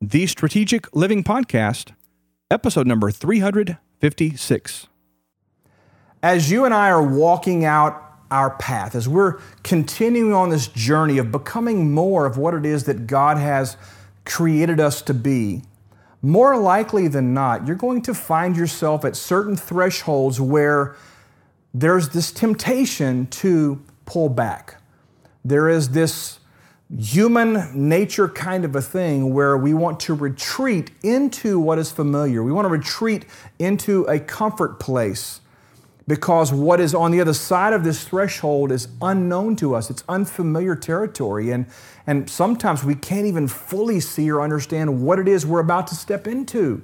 the Strategic Living Podcast, episode number 356. As you and I are walking out our path, as we're continuing on this journey of becoming more of what it is that God has created us to be, more likely than not, you're going to find yourself at certain thresholds where there's this temptation to pull back. There is this human nature kind of a thing where we want to retreat into what is familiar. We want to retreat into a comfort place because what is on the other side of this threshold is unknown to us. It's unfamiliar territory. And, and sometimes we can't even fully see or understand what it is we're about to step into.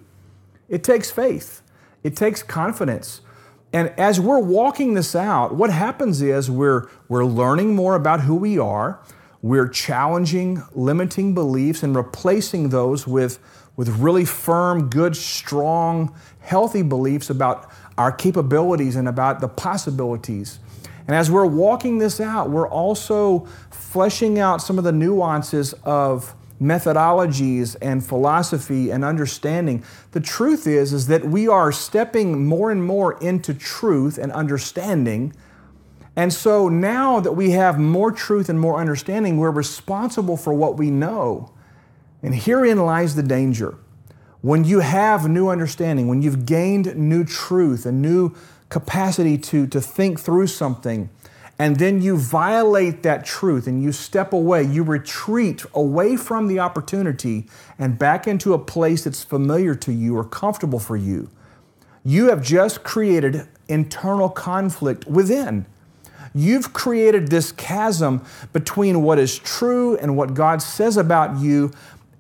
It takes faith, it takes confidence. And as we're walking this out, what happens is we're, we're learning more about who we are. We're challenging limiting beliefs and replacing those with, with really firm, good, strong, healthy beliefs about our capabilities and about the possibilities. And as we're walking this out, we're also fleshing out some of the nuances of methodologies and philosophy and understanding. The truth is is that we are stepping more and more into truth and understanding and so now that we have more truth and more understanding, we're responsible for what we know. And herein lies the danger. When you have new understanding, when you've gained new truth, a new capacity to, to think through something, and then you violate that truth and you step away, you retreat away from the opportunity and back into a place that's familiar to you or comfortable for you, you have just created internal conflict within. You've created this chasm between what is true and what God says about you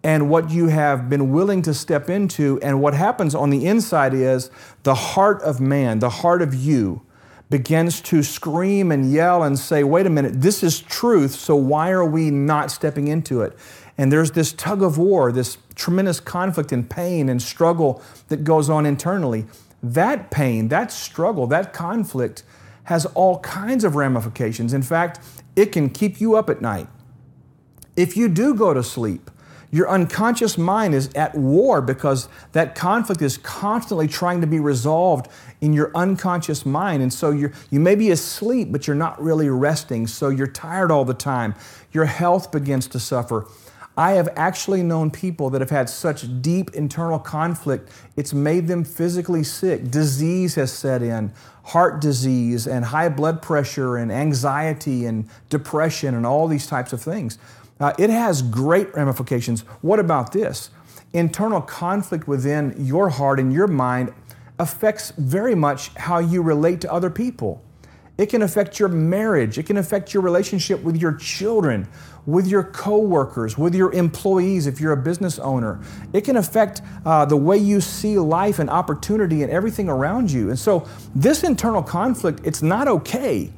and what you have been willing to step into. And what happens on the inside is the heart of man, the heart of you, begins to scream and yell and say, wait a minute, this is truth, so why are we not stepping into it? And there's this tug of war, this tremendous conflict and pain and struggle that goes on internally. That pain, that struggle, that conflict has all kinds of ramifications. In fact, it can keep you up at night. If you do go to sleep, your unconscious mind is at war because that conflict is constantly trying to be resolved in your unconscious mind. And so you you may be asleep, but you're not really resting. So you're tired all the time. Your health begins to suffer. I have actually known people that have had such deep internal conflict, it's made them physically sick. Disease has set in, heart disease, and high blood pressure, and anxiety, and depression, and all these types of things. Uh, it has great ramifications. What about this? Internal conflict within your heart and your mind affects very much how you relate to other people. It can affect your marriage. It can affect your relationship with your children, with your coworkers, with your employees if you're a business owner. It can affect uh, the way you see life and opportunity and everything around you. And so, this internal conflict, it's not okay.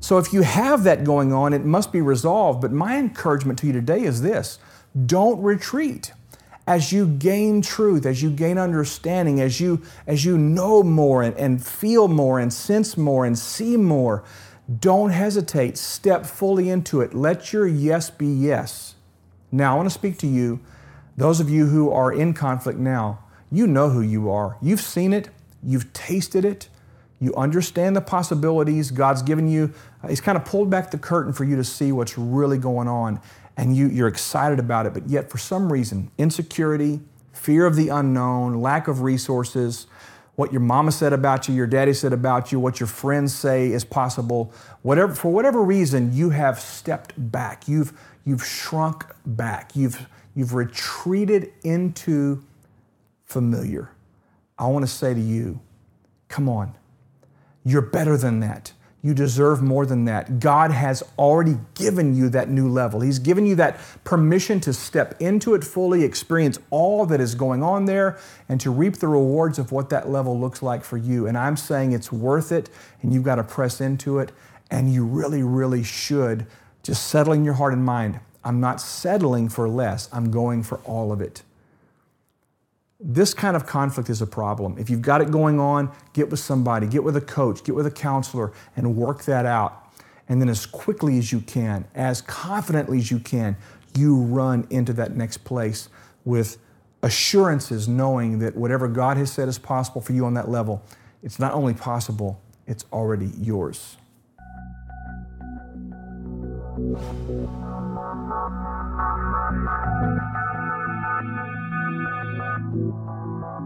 So, if you have that going on, it must be resolved. But my encouragement to you today is this don't retreat as you gain truth, as you gain understanding, as you, as you know more and, and feel more and sense more and see more, don't hesitate. Step fully into it. Let your yes be yes. Now, I want to speak to you, those of you who are in conflict now. You know who you are. You've seen it, you've tasted it, you understand the possibilities. God's given you, He's kind of pulled back the curtain for you to see what's really going on and you, you're excited about it, but yet for some reason, insecurity, fear of the unknown, lack of resources, what your mama said about you, your daddy said about you, what your friends say is possible, whatever, for whatever reason, you have stepped back. You've, you've shrunk back. You've, you've retreated into familiar. I want to say to you, come on. You're better than that. You deserve more than that. God has already given you that new level. He's given you that permission to step into it fully, experience all that is going on there, and to reap the rewards of what that level looks like for you. And I'm saying it's worth it, and you've got to press into it, and you really, really should just settle in your heart and mind. I'm not settling for less, I'm going for all of it. This kind of conflict is a problem. If you've got it going on, get with somebody, get with a coach, get with a counselor, and work that out. And then, as quickly as you can, as confidently as you can, you run into that next place with assurances knowing that whatever God has said is possible for you on that level, it's not only possible, it's already yours. Thank you.